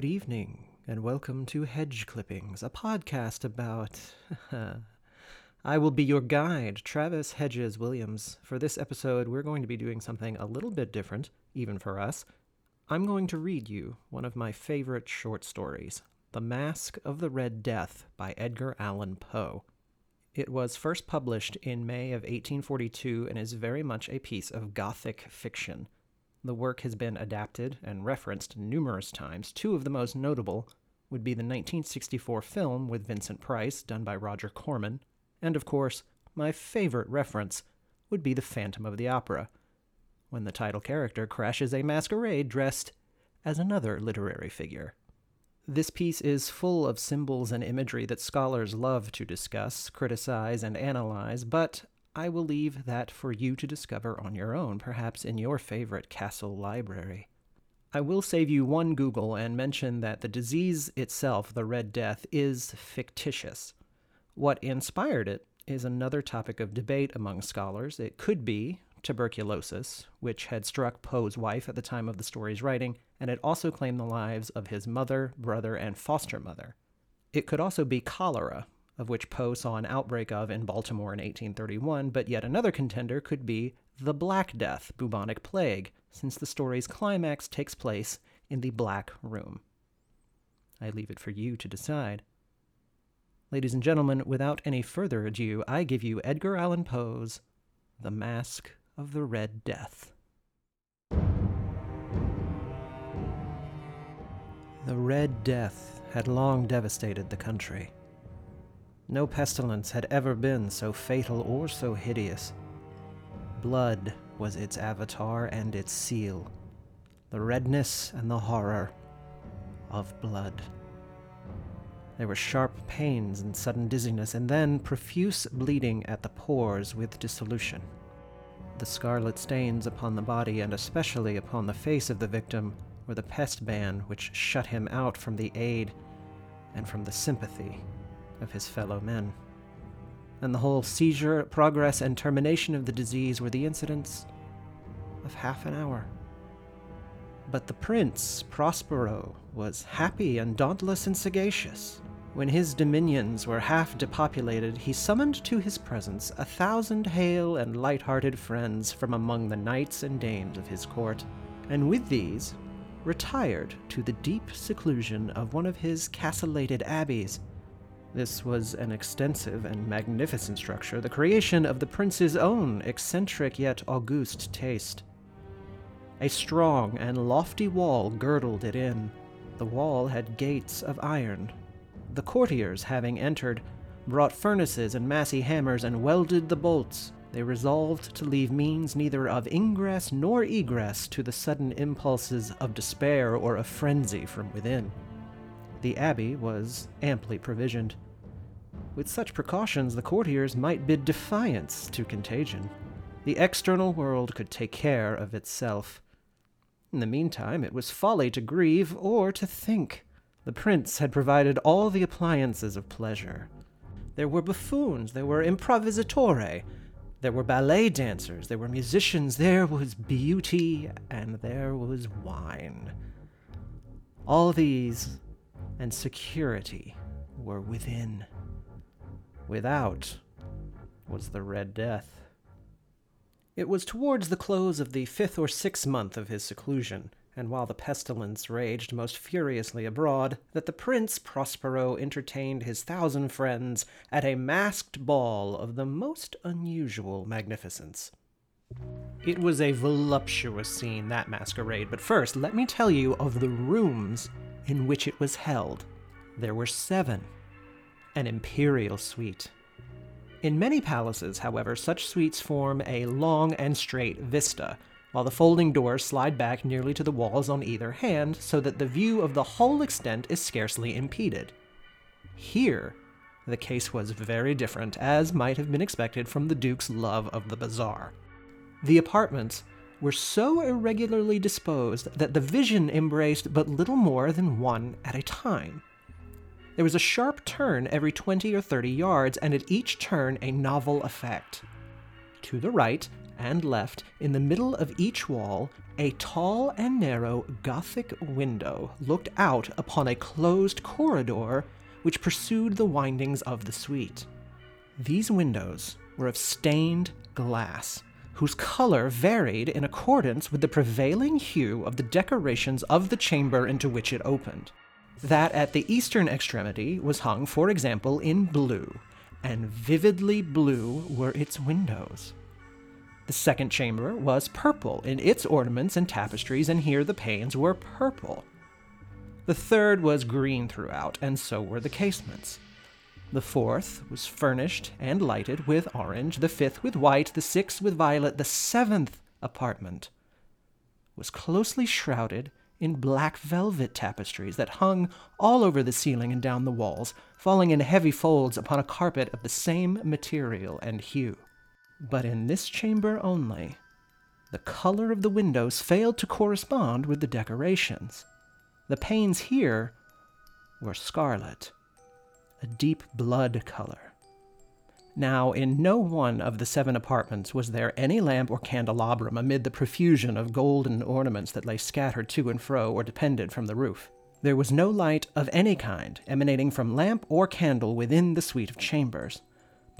Good evening, and welcome to Hedge Clippings, a podcast about. I will be your guide, Travis Hedges Williams. For this episode, we're going to be doing something a little bit different, even for us. I'm going to read you one of my favorite short stories The Masque of the Red Death by Edgar Allan Poe. It was first published in May of 1842 and is very much a piece of Gothic fiction. The work has been adapted and referenced numerous times. Two of the most notable would be the 1964 film with Vincent Price, done by Roger Corman, and of course, my favorite reference would be The Phantom of the Opera, when the title character crashes a masquerade dressed as another literary figure. This piece is full of symbols and imagery that scholars love to discuss, criticize, and analyze, but I will leave that for you to discover on your own, perhaps in your favorite castle library. I will save you one Google and mention that the disease itself, the Red Death, is fictitious. What inspired it is another topic of debate among scholars. It could be tuberculosis, which had struck Poe's wife at the time of the story's writing, and it also claimed the lives of his mother, brother, and foster mother. It could also be cholera, of which Poe saw an outbreak of in Baltimore in 1831, but yet another contender could be the Black Death, bubonic plague, since the story's climax takes place in the Black Room. I leave it for you to decide. Ladies and gentlemen, without any further ado, I give you Edgar Allan Poe's The Masque of the Red Death. The Red Death had long devastated the country. No pestilence had ever been so fatal or so hideous. Blood was its avatar and its seal, the redness and the horror of blood. There were sharp pains and sudden dizziness, and then profuse bleeding at the pores with dissolution. The scarlet stains upon the body, and especially upon the face of the victim, were the pest ban which shut him out from the aid and from the sympathy of his fellow men. And the whole seizure, progress, and termination of the disease were the incidents of half an hour. But the prince, Prospero, was happy and dauntless and sagacious. When his dominions were half depopulated, he summoned to his presence a thousand hale and light-hearted friends from among the knights and dames of his court, and with these retired to the deep seclusion of one of his castellated abbeys. This was an extensive and magnificent structure, the creation of the prince's own eccentric yet august taste. A strong and lofty wall girdled it in. The wall had gates of iron, the courtiers, having entered, brought furnaces and massy hammers and welded the bolts. They resolved to leave means neither of ingress nor egress to the sudden impulses of despair or of frenzy from within. The abbey was amply provisioned. With such precautions, the courtiers might bid defiance to contagion. The external world could take care of itself. In the meantime, it was folly to grieve or to think. The prince had provided all the appliances of pleasure. There were buffoons, there were improvisatore, there were ballet dancers, there were musicians, there was beauty, and there was wine. All these and security were within. Without was the Red Death. It was towards the close of the fifth or sixth month of his seclusion and while the pestilence raged most furiously abroad, that the Prince Prospero entertained his thousand friends at a masked ball of the most unusual magnificence. It was a voluptuous scene, that masquerade, but first let me tell you of the rooms in which it was held. There were seven. An imperial suite. In many palaces, however, such suites form a long and straight vista, while the folding doors slide back nearly to the walls on either hand so that the view of the whole extent is scarcely impeded. Here, the case was very different, as might have been expected from the Duke's love of the bizarre. The apartments were so irregularly disposed that the vision embraced but little more than one at a time. There was a sharp turn every 20 or 30 yards, and at each turn a novel effect. To the right, and left, in the middle of each wall, a tall and narrow Gothic window looked out upon a closed corridor which pursued the windings of the suite. These windows were of stained glass, whose color varied in accordance with the prevailing hue of the decorations of the chamber into which it opened. That at the eastern extremity was hung, for example, in blue, and vividly blue were its windows. The second chamber was purple in its ornaments and tapestries, and here the panes were purple. The third was green throughout, and so were the casements. The fourth was furnished and lighted with orange, the fifth with white, the sixth with violet, the seventh apartment was closely shrouded in black velvet tapestries that hung all over the ceiling and down the walls, falling in heavy folds upon a carpet of the same material and hue. But in this chamber only, the color of the windows failed to correspond with the decorations. The panes here were scarlet, a deep blood color. Now, in no one of the seven apartments was there any lamp or candelabrum amid the profusion of golden ornaments that lay scattered to and fro or depended from the roof. There was no light of any kind emanating from lamp or candle within the suite of chambers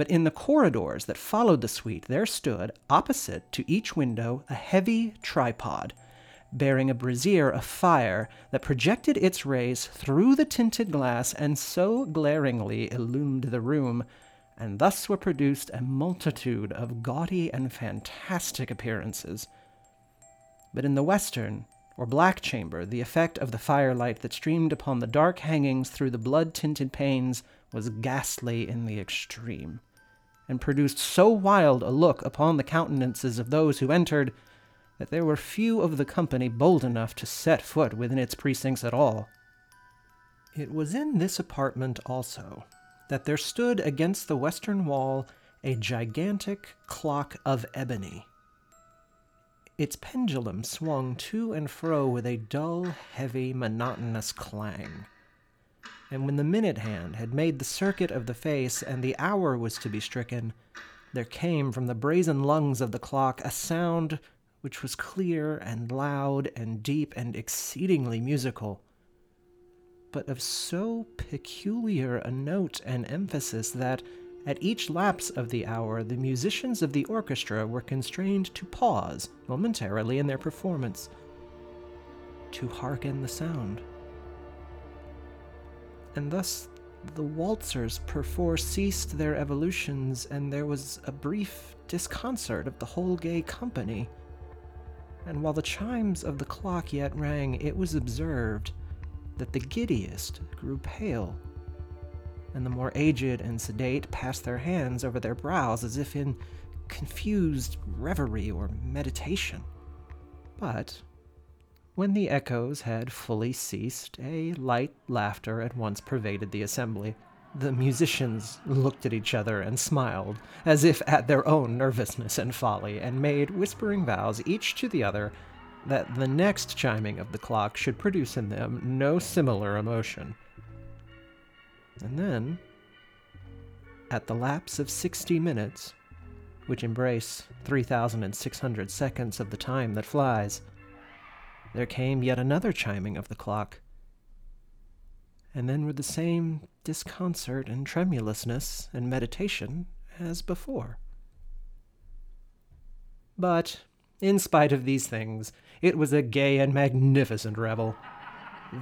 but in the corridors that followed the suite there stood, opposite to each window, a heavy tripod, bearing a brazier of fire that projected its rays through the tinted glass and so glaringly illumined the room, and thus were produced a multitude of gaudy and fantastic appearances. But in the western, or black chamber, the effect of the firelight that streamed upon the dark hangings through the blood tinted panes was ghastly in the extreme and produced so wild a look upon the countenances of those who entered that there were few of the company bold enough to set foot within its precincts at all. It was in this apartment also that there stood against the western wall a gigantic clock of ebony. Its pendulum swung to and fro with a dull, heavy, monotonous clang and when the minute hand had made the circuit of the face and the hour was to be stricken, there came from the brazen lungs of the clock a sound which was clear and loud and deep and exceedingly musical, but of so peculiar a note and emphasis that, at each lapse of the hour, the musicians of the orchestra were constrained to pause momentarily in their performance to hearken the sound and thus the waltzers perforce ceased their evolutions, and there was a brief disconcert of the whole gay company. And while the chimes of the clock yet rang, it was observed that the giddiest grew pale, and the more aged and sedate passed their hands over their brows as if in confused reverie or meditation. But when the echoes had fully ceased, a light laughter at once pervaded the assembly. The musicians looked at each other and smiled, as if at their own nervousness and folly, and made whispering vows each to the other that the next chiming of the clock should produce in them no similar emotion. And then, at the lapse of sixty minutes, which embrace 3,600 seconds of the time that flies, there came yet another chiming of the clock. And then with the same disconcert and tremulousness and meditation as before. But, in spite of these things, it was a gay and magnificent revel.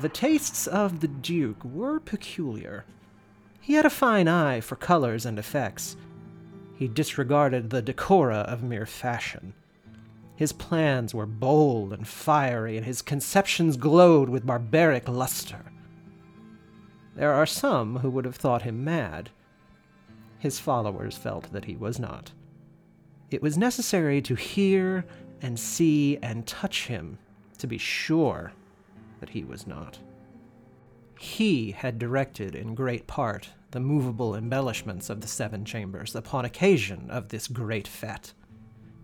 The tastes of the Duke were peculiar. He had a fine eye for colors and effects. He disregarded the decora of mere fashion. His plans were bold and fiery, and his conceptions glowed with barbaric luster. There are some who would have thought him mad. His followers felt that he was not. It was necessary to hear and see and touch him to be sure that he was not. He had directed in great part the movable embellishments of the seven chambers upon occasion of this great fete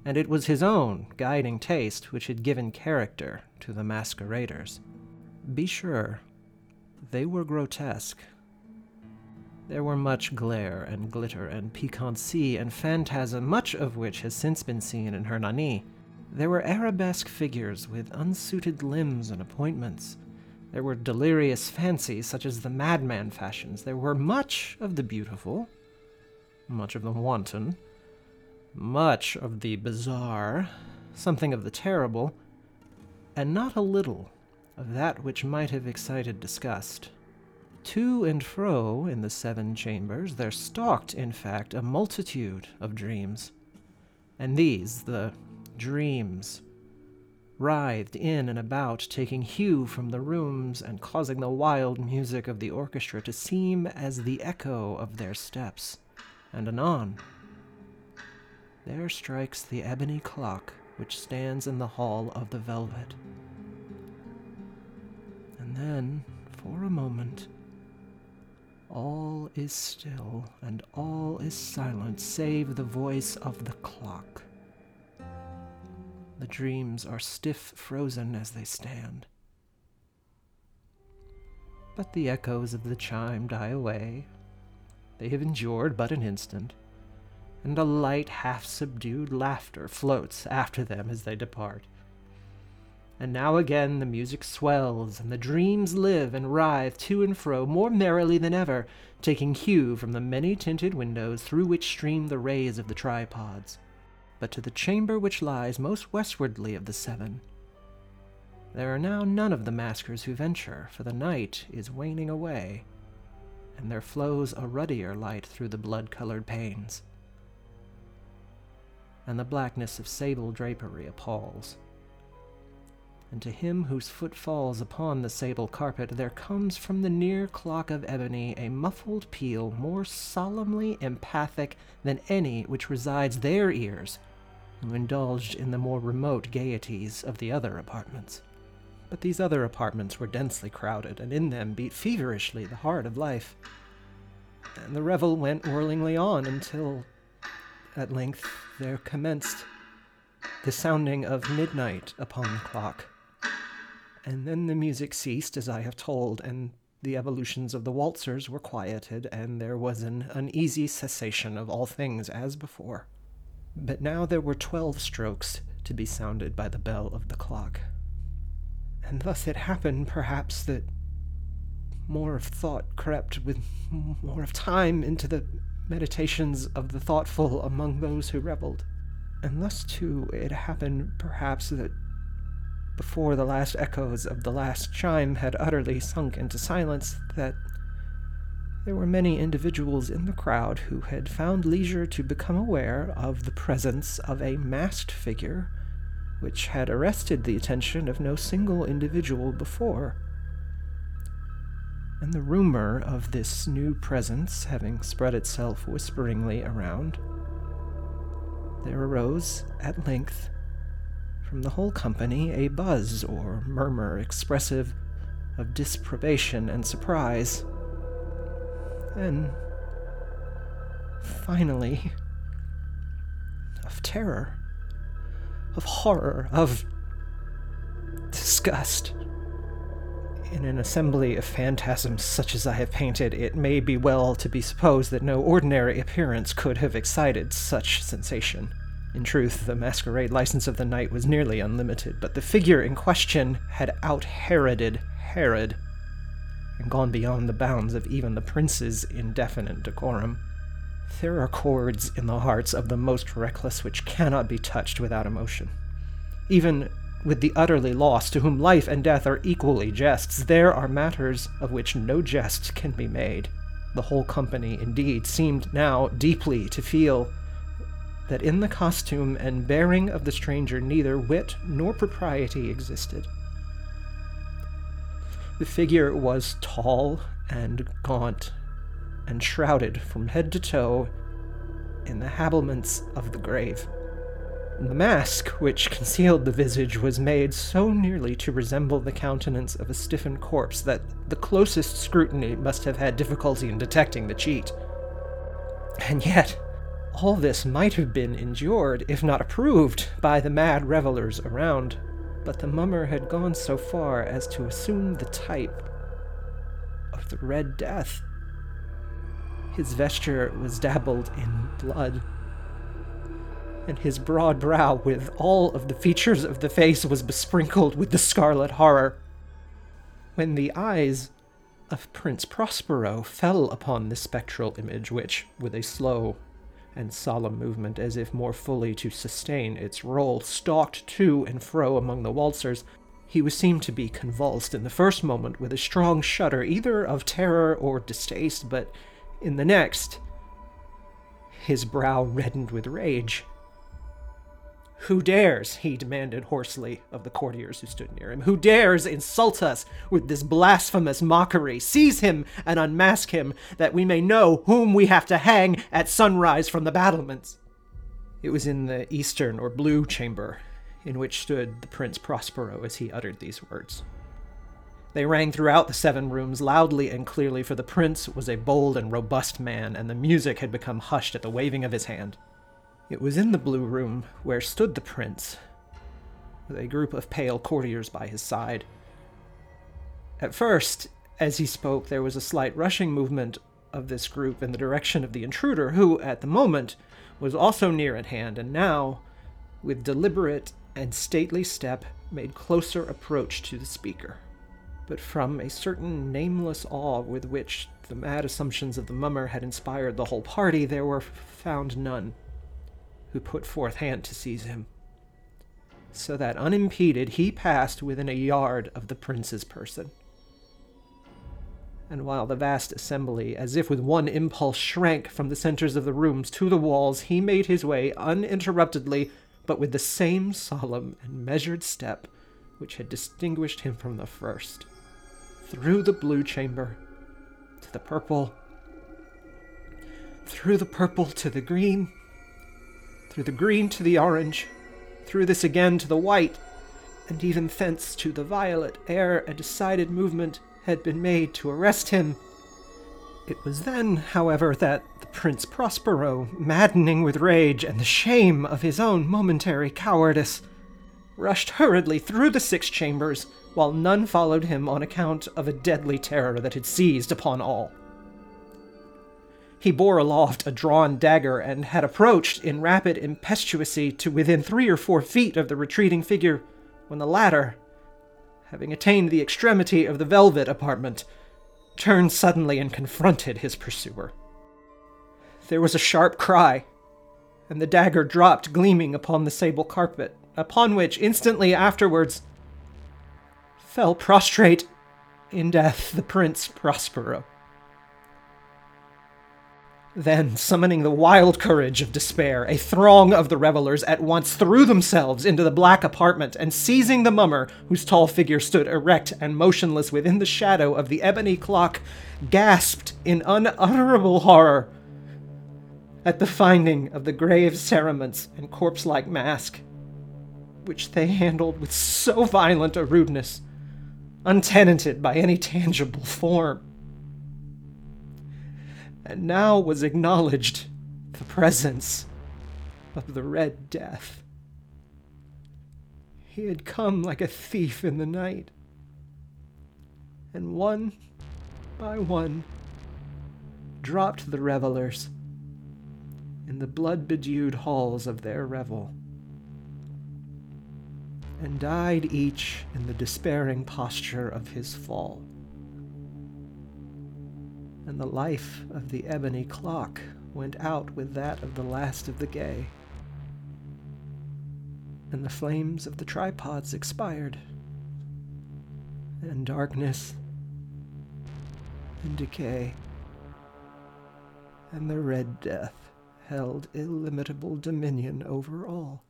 and it was his own guiding taste which had given character to the masqueraders. Be sure, they were grotesque. There were much glare and glitter and piquancy and phantasm, much of which has since been seen in Hernani. There were arabesque figures with unsuited limbs and appointments. There were delirious fancies such as the madman fashions. There were much of the beautiful, much of the wanton, much of the bizarre, something of the terrible, and not a little of that which might have excited disgust. To and fro in the seven chambers there stalked, in fact, a multitude of dreams. And these, the dreams, writhed in and about, taking hue from the rooms and causing the wild music of the orchestra to seem as the echo of their steps. And anon, there strikes the ebony clock which stands in the hall of the velvet. Then, for a moment, all is still, and all is silent save the voice of the clock. The dreams are stiff frozen as they stand. But the echoes of the chime die away. They have endured but an instant, and a light, half subdued laughter floats after them as they depart. And now again the music swells, and the dreams live and writhe to and fro more merrily than ever, taking hue from the many tinted windows through which stream the rays of the tripods. But to the chamber which lies most westwardly of the seven, there are now none of the maskers who venture, for the night is waning away, and there flows a ruddier light through the blood colored panes. And the blackness of sable drapery appalls and to him whose foot falls upon the sable carpet there comes from the near clock of ebony a muffled peal more solemnly empathic than any which resides their ears, who indulged in the more remote gaieties of the other apartments. But these other apartments were densely crowded, and in them beat feverishly the heart of life. And the revel went whirlingly on until, at length, there commenced the sounding of midnight upon the clock and then the music ceased, as I have told, and the evolutions of the waltzers were quieted, and there was an uneasy cessation of all things as before. But now there were twelve strokes to be sounded by the bell of the clock. And thus it happened, perhaps, that more of thought crept with more of time into the meditations of the thoughtful among those who reveled. And thus, too, it happened, perhaps, that before the last echoes of the last chime had utterly sunk into silence, that there were many individuals in the crowd who had found leisure to become aware of the presence of a masked figure which had arrested the attention of no single individual before. And the rumor of this new presence having spread itself whisperingly around, there arose, at length, from the whole company a buzz or murmur expressive of disprobation and surprise. Then, finally, of terror, of horror, of disgust. In an assembly of phantasms such as I have painted, it may be well to be supposed that no ordinary appearance could have excited such sensation. In truth, the masquerade license of the night was nearly unlimited, but the figure in question had out Heroded Herod and gone beyond the bounds of even the prince's indefinite decorum. There are chords in the hearts of the most reckless which cannot be touched without emotion. Even with the utterly lost, to whom life and death are equally jests, there are matters of which no jest can be made. The whole company, indeed, seemed now deeply to feel that in the costume and bearing of the stranger neither wit nor propriety existed. The figure was tall and gaunt, and shrouded from head to toe in the habiliments of the grave. The mask which concealed the visage was made so nearly to resemble the countenance of a stiffened corpse that the closest scrutiny must have had difficulty in detecting the cheat. And yet, all this might have been endured, if not approved, by the mad revelers around, but the mummer had gone so far as to assume the type of the Red Death. His vesture was dabbled in blood, and his broad brow, with all of the features of the face, was besprinkled with the scarlet horror. When the eyes of Prince Prospero fell upon this spectral image, which, with a slow and solemn movement, as if more fully to sustain its role, stalked to and fro among the waltzers, he was seen to be convulsed in the first moment with a strong shudder, either of terror or distaste, but in the next, his brow reddened with rage. Who dares, he demanded hoarsely of the courtiers who stood near him, who dares insult us with this blasphemous mockery? Seize him and unmask him, that we may know whom we have to hang at sunrise from the battlements. It was in the eastern or blue chamber in which stood the Prince Prospero as he uttered these words. They rang throughout the seven rooms loudly and clearly, for the prince was a bold and robust man, and the music had become hushed at the waving of his hand. It was in the blue room where stood the prince, with a group of pale courtiers by his side. At first, as he spoke, there was a slight rushing movement of this group in the direction of the intruder, who, at the moment, was also near at hand, and now, with deliberate and stately step, made closer approach to the speaker. But from a certain nameless awe with which the mad assumptions of the mummer had inspired the whole party, there were found none who put forth hand to seize him, so that unimpeded he passed within a yard of the prince's person. And while the vast assembly, as if with one impulse, shrank from the centers of the rooms to the walls, he made his way uninterruptedly, but with the same solemn and measured step which had distinguished him from the first, through the blue chamber to the purple, through the purple to the green, through the green to the orange, through this again to the white, and even thence to the violet, ere a decided movement had been made to arrest him. It was then, however, that the Prince Prospero, maddening with rage and the shame of his own momentary cowardice, rushed hurriedly through the six chambers, while none followed him on account of a deadly terror that had seized upon all. He bore aloft a drawn dagger and had approached in rapid impetuosity to within three or four feet of the retreating figure, when the latter, having attained the extremity of the velvet apartment, turned suddenly and confronted his pursuer. There was a sharp cry, and the dagger dropped gleaming upon the sable carpet, upon which instantly afterwards fell prostrate in death the Prince Prospero. Then, summoning the wild courage of despair, a throng of the revelers at once threw themselves into the black apartment, and seizing the mummer, whose tall figure stood erect and motionless within the shadow of the ebony clock, gasped in unutterable horror at the finding of the grave cerements and corpse like mask, which they handled with so violent a rudeness, untenanted by any tangible form and now was acknowledged the presence of the Red Death. He had come like a thief in the night, and one by one dropped the revelers in the blood bedewed halls of their revel, and died each in the despairing posture of his fall and the life of the ebony clock went out with that of the last of the gay. And the flames of the tripods expired, and darkness, and decay, and the Red Death held illimitable dominion over all.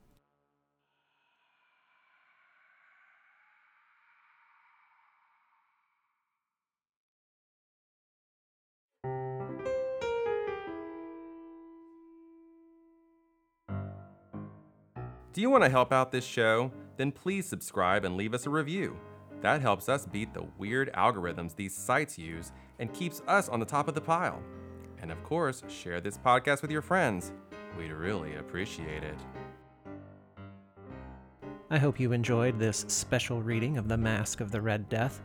Do you want to help out this show? Then please subscribe and leave us a review. That helps us beat the weird algorithms these sites use and keeps us on the top of the pile. And of course, share this podcast with your friends. We'd really appreciate it. I hope you enjoyed this special reading of The Masque of the Red Death.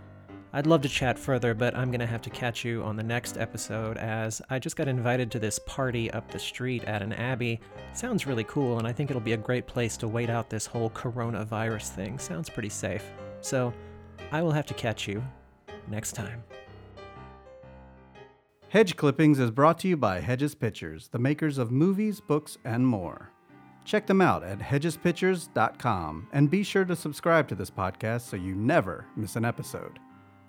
I'd love to chat further, but I'm going to have to catch you on the next episode as I just got invited to this party up the street at an abbey. Sounds really cool, and I think it'll be a great place to wait out this whole coronavirus thing. Sounds pretty safe. So, I will have to catch you next time. Hedge Clippings is brought to you by Hedges Pictures, the makers of movies, books, and more. Check them out at hedgespictures.com and be sure to subscribe to this podcast so you never miss an episode.